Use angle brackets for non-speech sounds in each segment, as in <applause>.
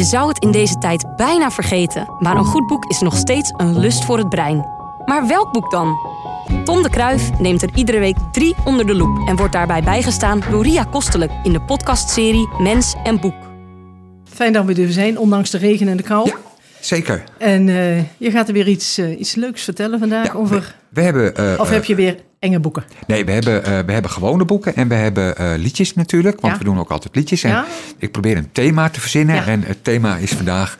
Je zou het in deze tijd bijna vergeten, maar een goed boek is nog steeds een lust voor het brein. Maar welk boek dan? Tom de Kruif neemt er iedere week drie onder de loep en wordt daarbij bijgestaan door Ria Kostelijk in de podcastserie Mens en Boek. Fijn dat we er zijn, ondanks de regen en de kou. Ja, zeker. En eh, je gaat er weer iets, eh, iets leuks vertellen vandaag Ja, over... We hebben, eh, Of heb je weer enge boeken? Nee, we hebben, eh, we hebben gewone boeken en we hebben eh, liedjes natuurlijk. Want Ja. we doen ook altijd liedjes. En Ja. ik probeer een thema te verzinnen. Ja. En het thema is vandaag...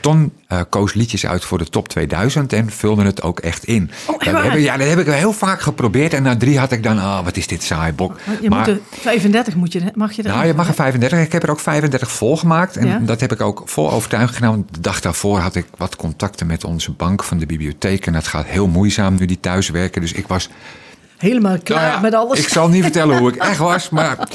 Ton eh, koos liedjes uit voor de top 2000 en vulde het ook echt in. Oh, dat heb ik, ja, dat heb ik heel vaak geprobeerd. En na drie had ik dan, ah, wat is dit saai bok. Je moet er 35 moet je, mag je er Nou, je mag er 35. Ik heb er ook 35 volgemaakt. En Ja. dat heb ik ook vol overtuiging gedaan. Want De dag daarvoor had ik wat contacten met onze bank van de bibliotheek. En dat gaat heel moeizaam nu die thuis werken. Dus ik was helemaal klaar nou ja, met alles. Ik zal niet vertellen hoe ik echt <laughs> was. Maar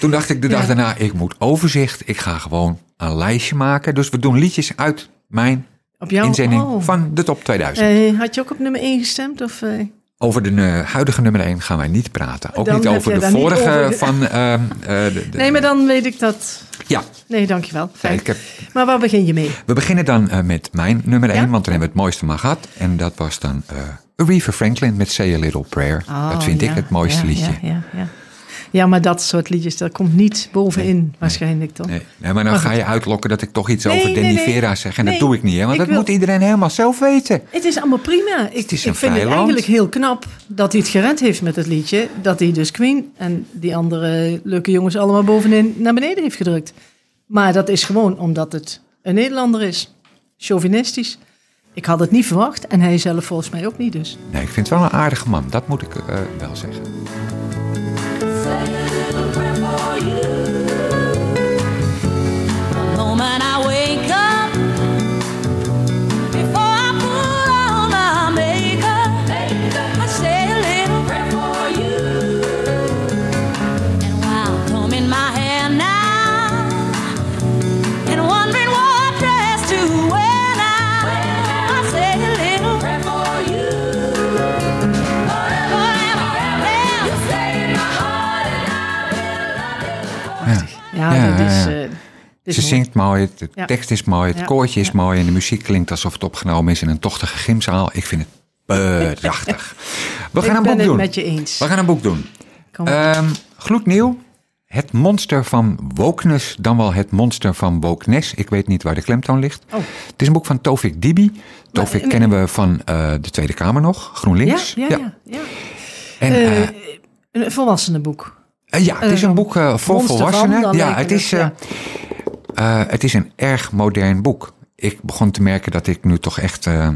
toen dacht ik de dag Ja. daarna, ik moet overzicht. Ik ga gewoon een lijstje maken. Dus we doen liedjes uit mijn Op inzending Oh. van de top 2000. Eh, had je ook op nummer 1 gestemd? Of, eh? Over de eh, huidige nummer 1 gaan wij niet praten. Ook Dan niet over de vorige over- van... <laughs> ehm, eh, de, de- Nee, maar dan weet ik dat... Ja, Nee, dankjewel. Fijn. heb, Maar waar begin je mee? we beginnen dan met mijn nummer 1, Ja? want dan hebben we het mooiste maar gehad. En dat was dan Aretha Franklin met Say a Little Prayer. dat Oh, vind ik het mooiste ja, liedje. Ja, ja, ja. ja, maar dat soort liedjes, dat komt niet bovenin waarschijnlijk toch? Nee, nee, maar dan Maar ga je uitlokken dat ik toch iets Nee, over Danny. Vera zeg. En Nee, dat doe ik niet, hè? want dat wil- moet iedereen helemaal zelf weten. Het is allemaal prima. Ik, Het is een ik vind het land. eigenlijk heel knap dat hij het gered heeft met het liedje. Dat hij dus Queen en die andere leuke jongens allemaal bovenin naar beneden heeft gedrukt. Maar dat is gewoon omdat het een Nederlander is. Chauvinistisch. Ik had het niet verwacht en hij zelf volgens mij ook niet dus. Nee, ik vind het wel een aardige man. Dat moet ik eh, wel zeggen. Ze mooi. zingt mooi, de Ja. tekst is mooi, het Ja. koortje is Ja. mooi... en de muziek klinkt alsof het opgenomen is in een tochtige gymzaal. Ik vind het prachtig. <laughs> We gaan Ik een ben boek het doen. met je eens. We gaan een boek doen. Ehm gloednieuw. Het monster van wokeness, dan wel het monster van wokeness. Ik weet niet waar de klemtoon ligt. Oh. Het is een boek van Tovik Dibi. Tovik nee. kennen we van eh, de Tweede Kamer nog, GroenLinks. ja, ja. ja. En, Eh, eh, een volwassenenboek. Eh, ja, het is een boek eh, voor volwassenen. ja, het het, is, eh, het is een erg modern boek. Ik begon te merken dat ik nu toch echt eh,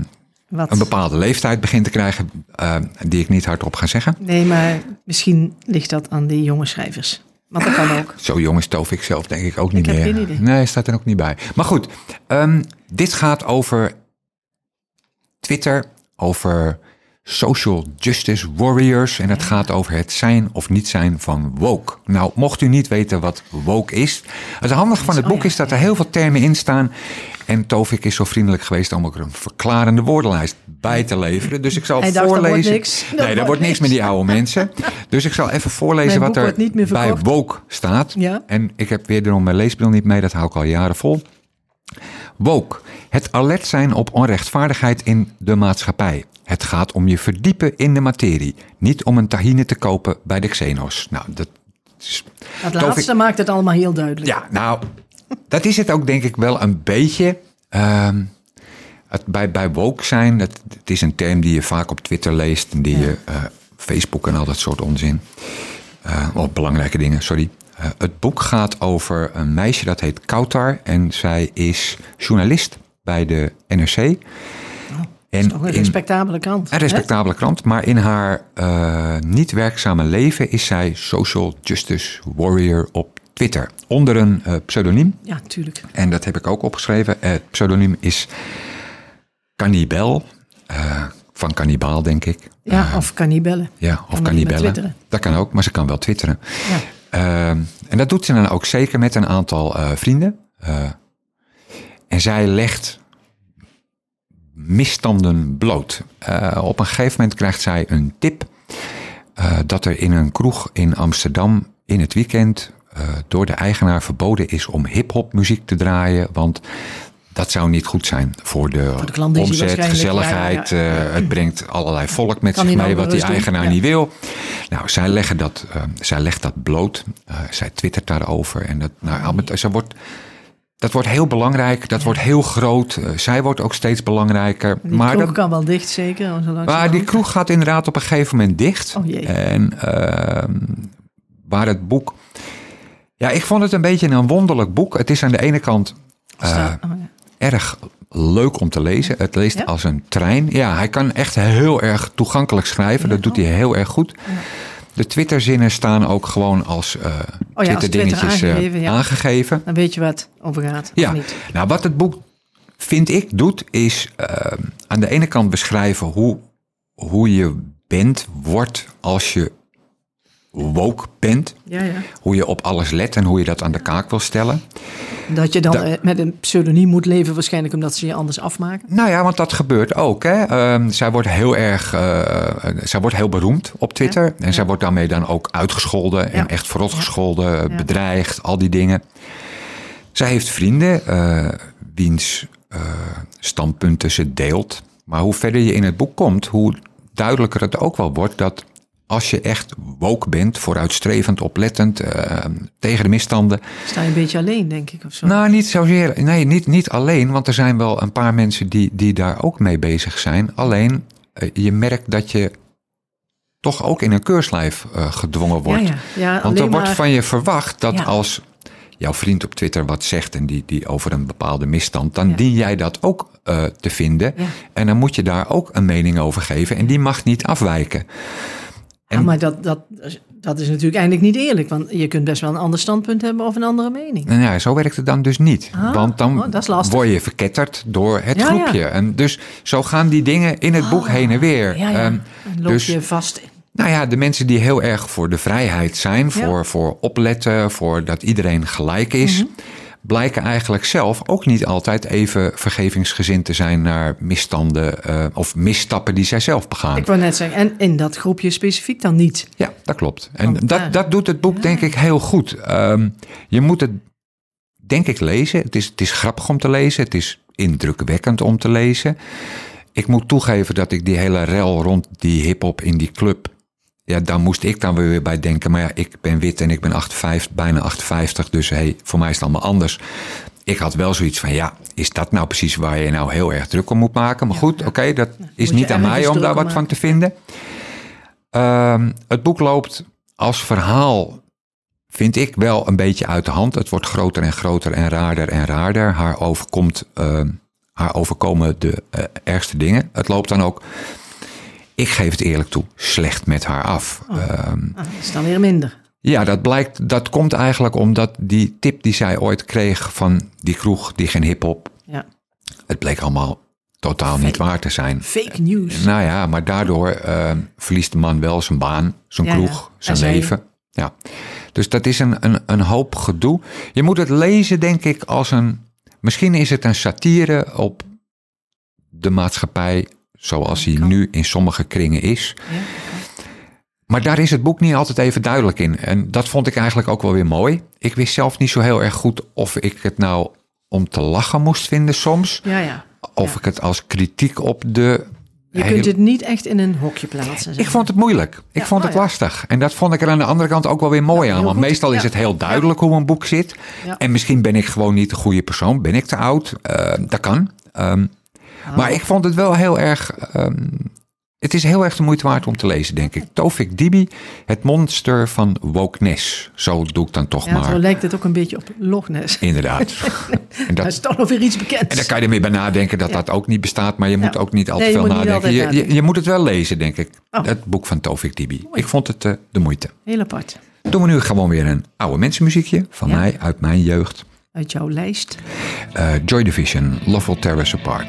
een bepaalde leeftijd begin te krijgen... eh, die ik niet hardop ga zeggen. Nee, maar misschien ligt dat aan die jonge schrijvers. Want dat kan ook. Zo jong is Tovik zelf denk ik ook niet heb meer. geen idee. Nee, staat er ook niet bij. Maar goed, ehm, dit gaat over Twitter, over social justice warriors. En het gaat over het zijn of niet zijn van woke. Nou, mocht u niet weten wat woke is. Het handige van het Oh boek is dat er heel veel termen in staan. En Tovik is zo vriendelijk geweest om ook een verklarende woordenlijst bij te leveren. Dus ik zal Hij dacht, dat voorlezen. wordt niks. Nee, dat wordt wordt niks met die oude mensen. Dus ik zal even voorlezen wat er bij woke staat. Ja. En ik heb weer mijn leesbril niet mee, dat hou ik al jaren vol. Woke. Het alert zijn op onrechtvaardigheid in de maatschappij. Het gaat om je verdiepen in de materie. Niet om een tahine te kopen bij de Xenos. Nou, dat is... Dat laatste maakt het allemaal heel duidelijk. Ja, nou, dat is het ook denk ik wel een beetje. Ehm, het, bij, bij woke zijn, het, het is een term die je vaak op Twitter leest. En die je eh, Facebook en al dat soort onzin. Of belangrijke dingen, sorry. Eh, het boek gaat over een meisje dat heet Kautar. En zij is journalist bij de NRC. en Oh, Toch een respectabele kant. een respectabele krant, maar in haar eh, niet werkzame leven is zij social justice warrior op Twitter. Onder een eh, pseudoniem. Ja, tuurlijk. En dat heb ik ook opgeschreven. Het pseudoniem is Cannibel. van Cannibaal, denk ik. Ja, of kannibellen. ja, of Cannibellen. Dat kan ook, maar ze kan wel twitteren. Ja. Ehm, en dat doet ze dan ook zeker met een aantal eh, vrienden. Eh, en zij legt misstanden bloot. Eh, op een gegeven moment krijgt zij een tip eh, dat er in een kroeg in Amsterdam in het weekend eh, door de eigenaar verboden is om hip-hop muziek te draaien. Want dat zou niet goed zijn voor de, omzet, gezelligheid. ja, ja. eh, het brengt allerlei volk met Kan zich mee wat die doen, eigenaar niet wil. Nou, zij, leggen dat, eh, zij legt dat bloot. Eh, zij twittert daarover. En dat, nou, zij wordt, dat wordt heel belangrijk. Dat wordt heel groot. Zij wordt ook steeds belangrijker. Die maar kroeg dat, kan wel dicht, zeker. maar die kroeg gaat inderdaad op een gegeven moment dicht. Oh jee. En ehm, waar het boek. Ja, ik vond het een beetje een wonderlijk boek. Het is aan de ene kant oh. Erg leuk om te lezen. Het leest Ja? als een trein. Ja, hij kan echt heel erg toegankelijk schrijven. Dat doet hij heel erg goed. De Twitterzinnen staan ook gewoon als als Twitter-dingetjes Twitter eh, aangegeven, ja. aangegeven. Dan weet je het over gaat. Ja, Of niet. nou wat het boek, vind ik, doet, is eh, aan de ene kant beschrijven hoe, hoe je bent, wordt als je woke bent. Ja, ja. Hoe je op alles let en hoe je dat aan de kaak wil stellen. Dat je dan Da- eh, met een pseudoniem moet leven, waarschijnlijk omdat ze je anders afmaken. Nou ja, want dat gebeurt ook. Hè. Ehm, zij wordt heel erg, eh, zij wordt heel beroemd op Twitter. En zij wordt daarmee dan ook uitgescholden en Ja. echt verrot gescholden, Ja. bedreigd, al die dingen. Zij heeft vrienden, eh, wiens eh, standpunten ze deelt. Maar hoe verder je in het boek komt, hoe duidelijker het ook wel wordt dat als je echt woke bent, vooruitstrevend, oplettend, eh, tegen de misstanden, Sta je een beetje alleen, denk ik, of zo. nou, niet zozeer. Nee, niet, niet alleen. Want er zijn wel een paar mensen die, die daar ook mee bezig zijn. Alleen, eh, je merkt dat je toch ook in een keurslijf eh, gedwongen wordt. ja, ja. ja Want er wordt van je verwacht dat Ja. als jouw vriend op Twitter wat zegt... en die, die over een bepaalde misstand... dan Ja. dien jij dat ook te vinden. En dan moet je daar ook een mening over geven. En die mag niet afwijken. Ja, maar dat, dat, dat is natuurlijk eigenlijk niet eerlijk. Want je kunt best wel een ander standpunt hebben of een andere mening. Nou ja, zo werkt het dan dus niet. Ah, Want dan oh, word je verketterd door het Ja, groepje. ja. En dus zo gaan die dingen in het boek heen en weer. Ja, ja. Ehm, loop dus- je vast in. nou ja, de mensen die heel erg voor de vrijheid zijn, voor, voor opletten, voor dat iedereen gelijk is, Mhm. Blijken eigenlijk zelf ook niet altijd even vergevingsgezind te zijn naar misstanden eh, of misstappen die zij zelf begaan. Ik wou net zeggen, en in dat groepje specifiek dan niet. Ja, dat klopt. En dat, ja. dat doet het boek denk ik heel goed. Ehm, je moet het, denk ik, lezen. Het is, het is grappig om te lezen. Het is indrukwekkend om te lezen. Ik moet toegeven dat ik die hele rel rond die hip-hop in die club. Ja, daar moest ik dan weer bij denken. Maar ja, ik ben wit en ik ben 58, bijna 58. Dus hey, voor mij is het allemaal anders. Ik had wel zoiets van, ja, is dat nou precies waar je nou heel erg druk om moet maken? Maar goed, oké, dat is niet aan mij om daar wat van te vinden. Ehm, het boek loopt als verhaal, vind ik, wel een beetje uit de hand. Het wordt groter en groter en raarder en raarder. Haar, overkomt, ehm, haar overkomen de eh, ergste dingen. Het loopt dan ook, ik geef het eerlijk toe, slecht met haar af. Ehm, Ah, dat is dan weer minder. ja, dat blijkt, dat komt eigenlijk omdat die tip die zij ooit kreeg van die kroeg, die geen hip-hop, Ja. het bleek allemaal totaal niet waar te zijn. Fake news. Nou ja, maar daardoor eh, verliest de man wel zijn baan, zijn Ja, ja. kroeg, zijn En zij- leven. Ja. Dus dat is een, een, een hoop gedoe. Je moet het lezen, denk ik, als een. Misschien is het een satire op de maatschappij zoals die nu in sommige kringen is. Ja, Maar daar is het boek niet altijd even duidelijk in. En dat vond ik eigenlijk ook wel weer mooi. Ik wist zelf niet zo heel erg goed of ik het nou om te lachen moest vinden soms. ja. ja. Of ik het als kritiek op de. Je hele- kunt het niet echt in een hokje plaatsen. Ik vond het moeilijk. Ik vond oh het ja. lastig. En dat vond ik er aan de andere kant ook wel weer mooi aan. Want goed. meestal is het heel duidelijk hoe een boek zit. En misschien ben ik gewoon niet de goede persoon. Ben ik te oud? Eh, dat kan. Ehm, Oh. Maar ik vond het wel heel erg... ehm, het is heel erg de moeite waard om te lezen, denk ik. Tofik Dibi, het monster van wokeness. Zo doe ik dan toch Ja, maar. zo lijkt het ook een beetje op Loch Ness. Inderdaad. <laughs> en, Dat is toch nog weer iets bekends. en daar kan je er weer bij nadenken dat Ja. dat ook niet bestaat. Maar je moet Ja. ook niet al te Nee, veel nadenken. Je, je, nadenken. je moet het wel lezen, denk ik. Oh. Het boek van Tofik Dibi. Ik vond het eh, de moeite. Heel apart. Doen we nu gewoon weer een oude mensenmuziekje van mij uit mijn jeugd. Uit jouw lijst. Eh, Joy Division, Love Will Tear Us Apart.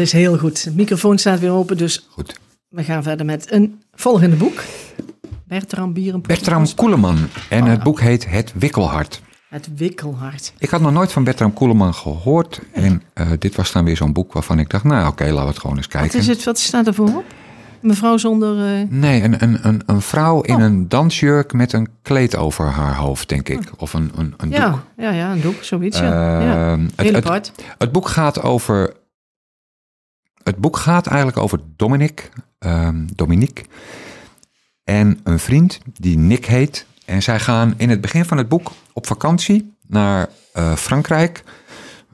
Is heel goed. De microfoon staat weer open, dus Goed. we gaan verder met een volgende boek. Bertram Bierenpoel. Bertram Koeleman. En het boek heet Het Wikkelhart. Het Wikkelhart. Ik had nog nooit van Bertram Koeleman gehoord. En eh, dit was dan weer zo'n boek waarvan ik dacht, nou oké, laten we het gewoon eens kijken. Wat is het? Wat staat er voor op? Mevrouw zonder... eh, Nee, een, een, een, een vrouw in Oh. een dansjurk met een kleed over haar hoofd, denk ik. Of een, een, een doek. ja, ja, ja, een doek, zoiets. Ja. ja. Ehm, het, het, het boek gaat over. Het boek gaat eigenlijk over Dominic, ehm, Dominique. En een vriend die Nick heet. En zij gaan in het begin van het boek op vakantie naar eh, Frankrijk.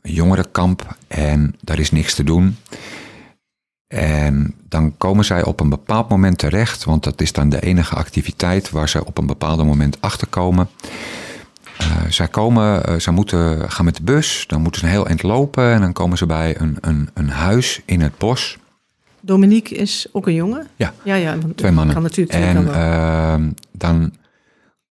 Een jongerenkamp. En daar is niks te doen. En dan komen zij op een bepaald moment terecht. Want dat is dan de enige activiteit waar ze op een bepaald moment achterkomen. Eh, zij komen, eh, zij moeten gaan met de bus, dan moeten ze een heel eind lopen en dan komen ze bij een, een, een huis in het bos. Dominique is ook een jongen? Ja, Ja, ja. twee mannen. Kan natuurlijk en ehm, dan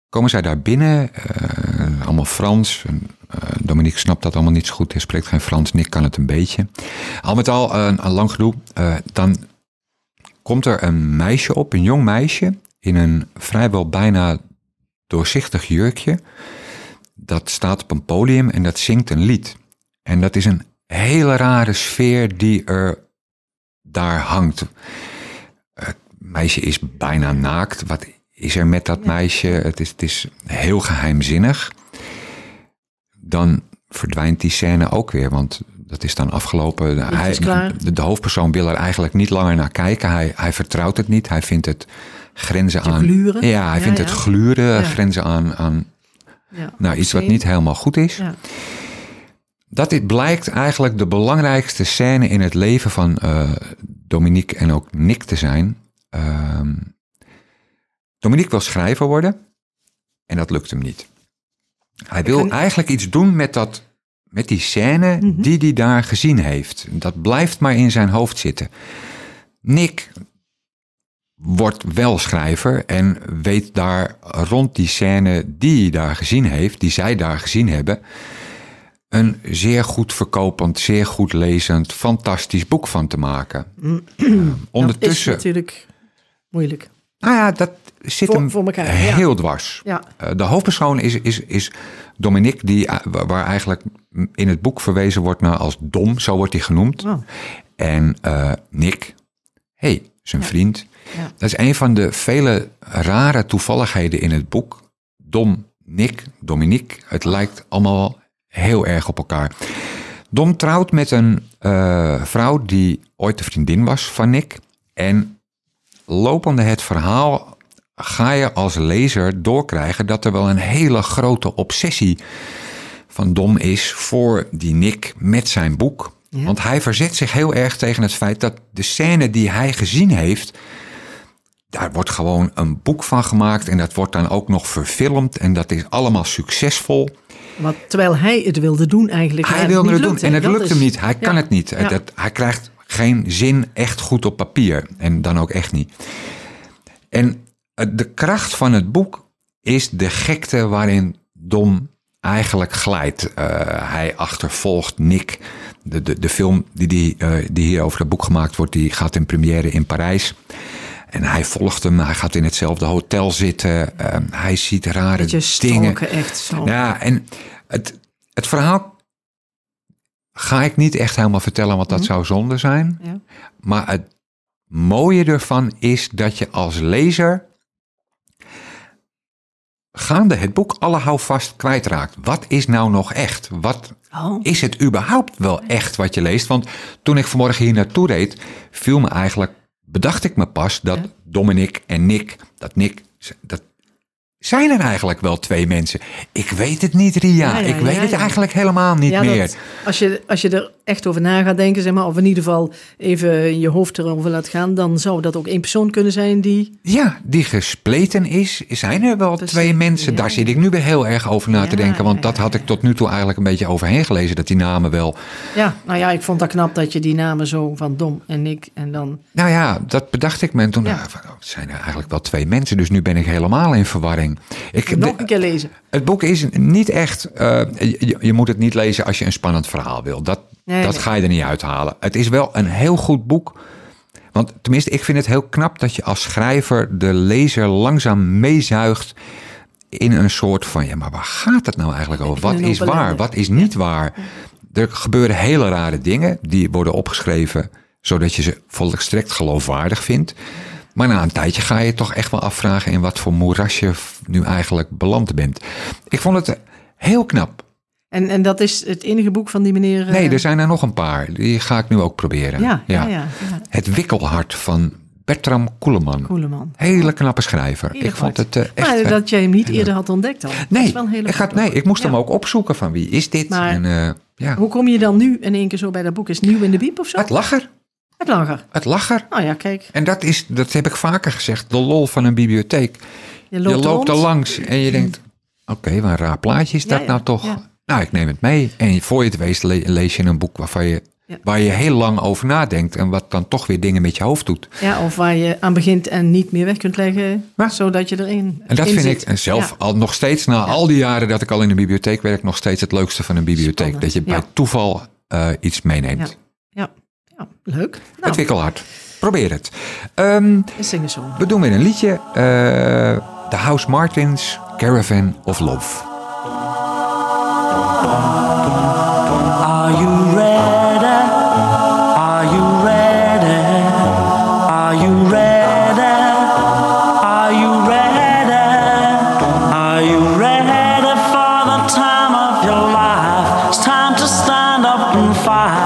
komen zij daar binnen, eh, allemaal Frans. Eh, Dominique snapt dat allemaal niet zo goed, hij spreekt geen Frans, Nick kan het een beetje. Al met al een, een lang gedoe. Eh, dan komt er een meisje op, een jong meisje, in een vrijwel bijna doorzichtig jurkje. Dat staat op een podium en dat zingt een lied. En dat is een hele rare sfeer die er daar hangt. Het meisje is bijna naakt. Wat is er met dat meisje? Het is, het is heel geheimzinnig. Dan verdwijnt die scène ook weer, want dat is dan afgelopen. Is de, de hoofdpersoon wil er eigenlijk niet langer naar kijken. Hij, hij vertrouwt het niet. Hij vindt het grenzen aan. gluren. Ja, hij Ja, vindt ja. het gluren, Ja. grenzen aan, aan ja. nou, iets wat niet helemaal goed is. Ja. Dat dit blijkt eigenlijk de belangrijkste scène in het leven van eh, Dominique en ook Nick te zijn. Ehm, Dominique wil schrijver worden en dat lukt hem niet. Hij wil eigenlijk iets doen met, dat, met die scène Mhm. die hij daar gezien heeft. Dat blijft maar in zijn hoofd zitten. Nick wordt wel schrijver en weet daar rond die scène die hij daar gezien heeft, die zij daar gezien hebben, een zeer goed verkopend, zeer goed lezend, fantastisch boek van te maken. Eh, Dat is ondertussen, natuurlijk moeilijk. nou ja, dat zit Voor- hem voor elkaar, ja. heel dwars. Ja. Eh, de hoofdpersoon is, is, is Dominique, die, eh, wa- waar eigenlijk in het boek verwezen wordt naar als dom, zo wordt hij genoemd. Oh. En eh, Nick, hey, zijn vriend. Ja. Dat is een van de vele rare toevalligheden in het boek. Dom, Nick, Dominique, het lijkt allemaal heel erg op elkaar. Dom trouwt met een eh, vrouw die ooit de vriendin was van Nick. En lopende het verhaal ga je als lezer doorkrijgen dat er wel een hele grote obsessie van Dom is voor die Nick met zijn boek. Want hij verzet zich heel erg tegen het feit dat de scène die hij gezien heeft, daar wordt gewoon een boek van gemaakt en dat wordt dan ook nog verfilmd en dat is allemaal succesvol. Want terwijl hij het wilde doen eigenlijk. Hij wilde het doen en het Dat lukt is- hem niet. Hij kan het niet. Ja. Dat, hij krijgt geen zin echt goed op papier en dan ook echt niet. En eh, de kracht van het boek is de gekte waarin Dom eigenlijk glijdt. Eh, hij achtervolgt Nick. De, de, de film die, die, eh, die hier over het boek gemaakt wordt, die gaat in première in Parijs. En hij volgt hem, hij gaat in hetzelfde hotel zitten. eh, hij ziet rare Beetje dingen. echt zo. Ja, en het, het verhaal ga ik niet echt helemaal vertellen, want dat zou zonde zijn. Ja. Maar het mooie ervan is dat je als lezer gaande het boek alle houvast kwijtraakt. Wat is nou nog echt? Wat Oh. is het überhaupt wel echt wat je leest? Want toen ik vanmorgen hier naartoe reed, viel me eigenlijk, bedacht ik me pas dat Ja. Dominic en Nick, dat Nick, dat zijn er eigenlijk wel twee mensen. Ik weet het niet, Ria. Ja, ja, ik weet het eigenlijk helemaal niet meer. dat- als, je, als je er echt over na gaat denken, zeg maar, of in ieder geval even in je hoofd erover laat gaan, dan zou dat ook één persoon kunnen zijn die. Ja, die gespleten is, zijn er wel Precies, twee mensen. ja. Daar zit ik nu weer heel erg over na te denken. Want ja, dat had ik tot nu toe eigenlijk een beetje overheen gelezen. Dat die namen wel. Ja, nou ja, ik vond dat knap dat je die namen zo van Dom en Nick en dan. Nou ja, dat bedacht ik me. En toen ik oh, het zijn er eigenlijk wel twee mensen. Dus nu ben ik helemaal in verwarring. Ik, Nog een keer lezen. Het boek is niet echt. eh, je, je moet het niet lezen als je een spannend verhaal wil. Dat, Nee, dat nee. ga je er niet uithalen. Het is wel een heel goed boek. Want tenminste, ik vind het heel knap dat je als schrijver de lezer langzaam meezuigt in een soort van: ja, maar waar gaat het nou eigenlijk over? Wat is waar? Wat is niet waar? Er gebeuren hele rare dingen die worden opgeschreven zodat je ze volstrekt geloofwaardig vindt. Maar na een tijdje ga je toch echt wel afvragen in wat voor moeras je nu eigenlijk beland bent. Ik vond het heel knap. En, en dat is het enige boek van die meneer... eh, Nee, er zijn er nog een paar. Die ga ik nu ook proberen. Ja, ja, ja. ja. Het Wikkelhart van Bertram Koeleman. Coole man. Hele knappe schrijver. Ik vond het eh, echt... Maar eh, dat jij hem niet eerder had ontdekt al. Nee, is wel ik, ga, nee, ik moest hem ook opzoeken van wie is dit? Maar- en, eh, ja. Hoe kom je dan nu in één keer zo bij dat boek? Is het nieuw in de biep of zo? Het lacher. Het lager. Het lacher. Oh ja, kijk. En dat is, dat heb ik vaker gezegd, de lol van een bibliotheek. Je je loopt, er langs en je denkt, oké, wat een raar plaatje is dat ja, nou toch? Nou, ik neem het mee. En voor je het weet le- lees je een boek waarvan je, Ja. waar je heel lang over nadenkt. En wat dan toch weer dingen met je hoofd doet. Ja, of waar je aan begint en niet meer weg kunt leggen, Ja. zodat je erin En dat in vind zit. ik zelf Ja. al nog steeds, na al die jaren dat ik al in de bibliotheek werk, nog steeds het leukste van een bibliotheek. Spannend, Dat je bij toeval eh, iets meeneemt. Ja. Ja. leuk. Nou, Het wikkelhard. Probeer het. We zo. we doen weer een liedje. eh The House Martins, Caravan of Love. fire.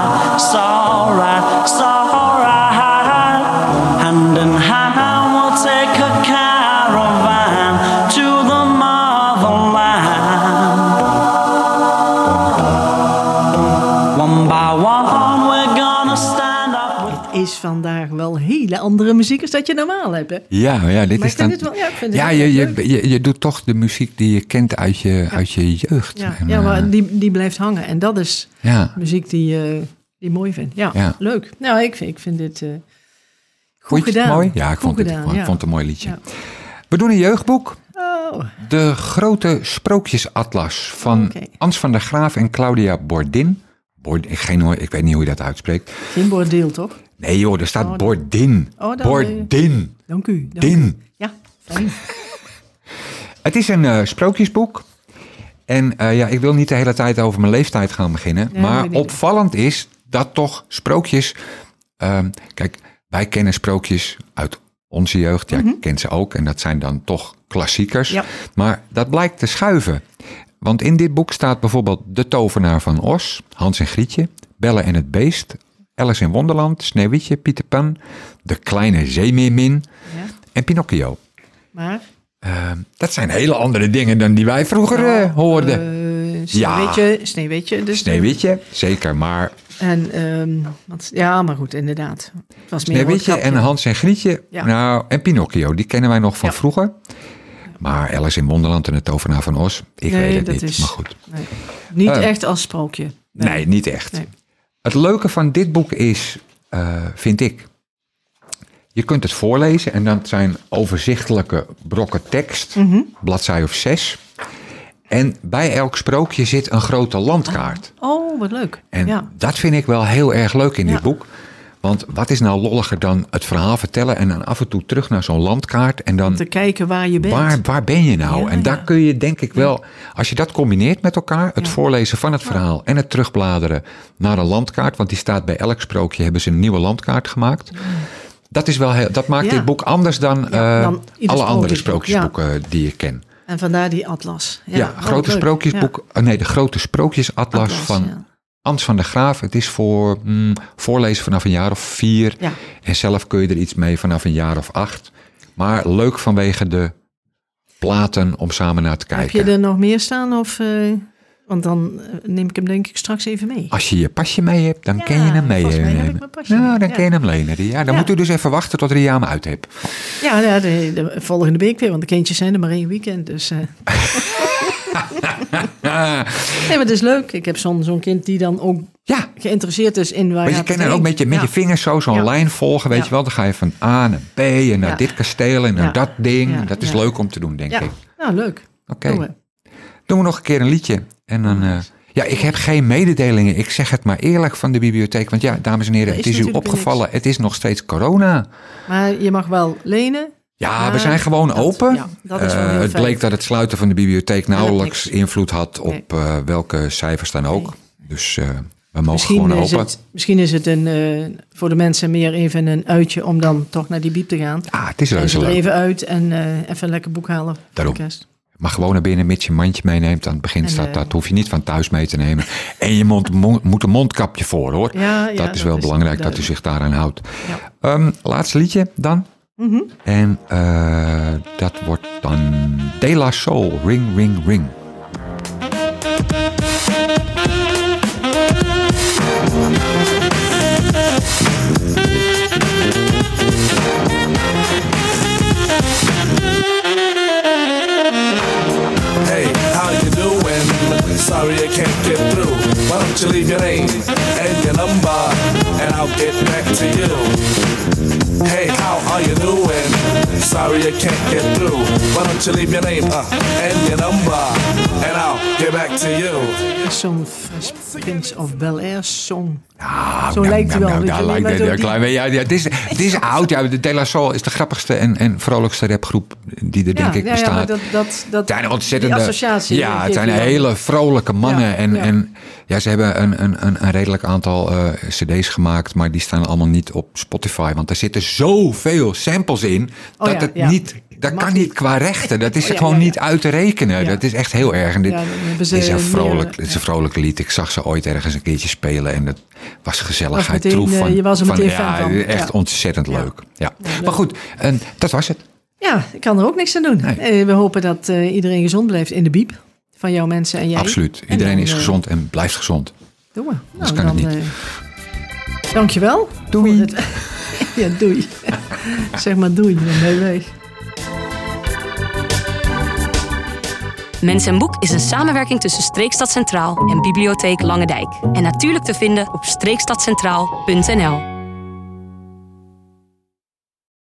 Andere muziek als dat je normaal hebt, hè? Ja, ja, dit Maar is ik vind dan. het wel- ja, ik vind het ja, je, je, je, je doet toch de muziek die je kent uit je, uit je jeugd. Ja, En, ja maar die, die blijft hangen. En dat is ja. muziek die, eh, die je mooi vindt. Ja, leuk. Nou, ik vind, ik vind dit eh, goed je het gedaan. mooi? Ja, ik Goed vond, het, gedaan, ik ja. vond het een mooi liedje. We doen een jeugdboek. Oh, De grote sprookjesatlas van Oké. Ans van der Graaf en Claudia Bordin. Bord, ik, geen, hoor- ik weet niet hoe je dat uitspreekt. geen bordeel, toch? Nee joh, er staat Oh, Bordin. Oh, dan- Bordin. Dank u. dank Din. u. Ja, fijn. <laughs> Het is een eh, sprookjesboek. En eh, ja, ik wil niet de hele tijd over mijn leeftijd gaan beginnen. Nee, maar opvallend is dat toch sprookjes. ehm, kijk, wij kennen sprookjes uit onze jeugd. Ja, ik ken ze ook. En dat zijn dan toch klassiekers. Ja. Maar dat blijkt te schuiven. Want in dit boek staat bijvoorbeeld De Tovenaar van Os, Hans en Grietje, Belle en het Beest, Alice in Wonderland, Sneeuwwitje, Pieter Pan, De Kleine Zeemeermin Ja. en Pinocchio. Maar... Ehm, dat zijn hele andere dingen dan die wij vroeger eh, hoorden. Eh, Sneeuwwitje, Sneeuwwitje. Dus Sneeuwwitje, zeker. Maar En, ehm, ja, maar goed, inderdaad. Het was meer Sneeuwwitje een en. Hans en Grietje. Ja. Nou, en Pinocchio, die kennen wij nog van Ja. vroeger. Maar Alice in Wonderland en het tovenaar van Os, ik Nee, weet het niet. is- Maar goed. Nee. Niet Eh. echt als sprookje. Nee, niet echt. Nee. Het leuke van dit boek is, eh, vind ik, je kunt het voorlezen en dat zijn overzichtelijke brokken tekst, Mhm. bladzij of zes. En bij elk sprookje zit een grote landkaart. Oh, wat leuk. En ja. dat vind ik wel heel erg leuk in dit boek. Want wat is nou lolliger dan het verhaal vertellen en dan af en toe terug naar zo'n landkaart en dan Te kijken waar je bent. waar, waar ben je nou? Ja, en daar ja. kun je denk ik wel, als je dat combineert met elkaar, het voorlezen van het verhaal en het terugbladeren naar een landkaart, want die staat bij elk sprookje, hebben ze een nieuwe landkaart gemaakt. Dat, is wel heel, dat maakt dit boek anders dan, eh, dan alle andere sprookjesboek, sprookjesboeken die je ken. En vandaar die atlas. Ja, Ja, grote sprookjesboek, eh, nee, de grote sprookjesatlas Atlas, van ja. Ans van der Graaf. Het is voor mm, voorlezen vanaf een jaar of vier. Ja. En zelf kun je er iets mee vanaf een jaar of acht. Maar leuk vanwege de platen om samen naar te Heb kijken. je er nog meer staan? Of, eh, want dan eh, neem ik hem denk ik straks even mee. Als je je pasje mee hebt, dan Ja, kan je hem mee heb nemen. mijn pasje Nou, dan ja. kan je hem lenen. Ja, dan moet u dus even wachten tot Ria hem uit hebt. Ja, ja de, de volgende week weer. Want de kindjes zijn er maar één weekend. Dus, eh. <laughs> <laughs> nee, maar het is leuk. Ik heb zo'n zo'n kind die dan ook Ja, geïnteresseerd is in waar maar je kan er ook met je, met Ja. je vingers zo zo'n Ja. lijn volgen, weet Ja. je wel. Dan ga je van A naar B en naar Ja. dit kasteel en naar Ja. dat ding. Ja, Dat is ja. leuk om te doen, denk Ja, ik. nou leuk. Oké. Doen we. doen we nog een keer een liedje. En dan, eh, ja, ik heb geen mededelingen. Ik zeg het maar eerlijk van de bibliotheek. Want ja, dames en heren, Er het is is u opgevallen. Het is nog steeds corona. Maar je mag wel lenen. Ja, we zijn gewoon dat- open. ja, dat is wel Eh, het bleek dat het sluiten van de bibliotheek nauwelijks invloed had op Nee. eh, welke cijfers dan ook. Dus eh, we mogen Misschien gewoon open. het, misschien is het een, voor de mensen meer even een uitje om dan toch naar die biep te gaan. Ah, het is reuze leuk. even uit en even een lekker boek halen. Daarom. Maar gewoon naar binnen, mits je mandje meeneemt. Aan het begin En, staat dat. Hoef je niet van thuis mee te nemen. <laughs> En je mond, mo- moet een mondkapje voor, hoor. Ja, ja, dat is wel belangrijk dat u zich daaraan houdt. Ehm, laatste liedje dan. Mhm. En eh, dat wordt dan De La Soul, Ring, Ring, Ring. Hey, how you doing? Sorry I can't get through. Why don't you leave your name and your number, and I'll get back to you. Hey, how are you doing? Sorry I can't get through. Why don't you leave your name uh, and your number, and I'll get back to you. Fresh Prince of Bel-Air song. Ah, Zo lijkt hij wel, je, daar lijkt hij klein. Ja, ja, het is, het is <laughs> oud. Ja, de La Soul is de grappigste en, en vrolijkste rapgroep die er denk ik ja, bestaat. Ja, dat, dat, dat, zijn ontzettende. associatie. Ja, het zijn hele vrolijke mannen. Ja, en, ja. en ja, ze hebben een, een, een, een redelijk aantal eh, CD's gemaakt, maar die staan allemaal niet op Spotify. Want er zitten zoveel samples in Oh dat ja, het ja. niet. Dat kan niet qua rechten. Dat is Oh ja, gewoon ja, ja. niet uit te rekenen. Dat is echt heel erg. En dit is een vrolijk, het is een vrolijk lied. Ik zag ze ooit ergens een keertje spelen en dat was gezelligheid Was meteen, troef eh, van. je was er van, meteen van. Echt ontzettend leuk. Ja. Maar goed, en dat was het. Ja, ik kan er ook niks aan doen. Nee. Eh, we hopen dat eh, iedereen gezond blijft in de biep. Van jouw mensen en jij. Absoluut. En Iedereen is gezond en blijft gezond. Doen we. Nou, kan het dan, niet. eh, dankjewel. Doei. het- <laughs> ja, doei. <laughs> zeg maar doei, dan ben je weg. Mens en Boek is een samenwerking tussen Streekstad Centraal en Bibliotheek Lange Dijk. En natuurlijk te vinden op streekstadcentraal.nl.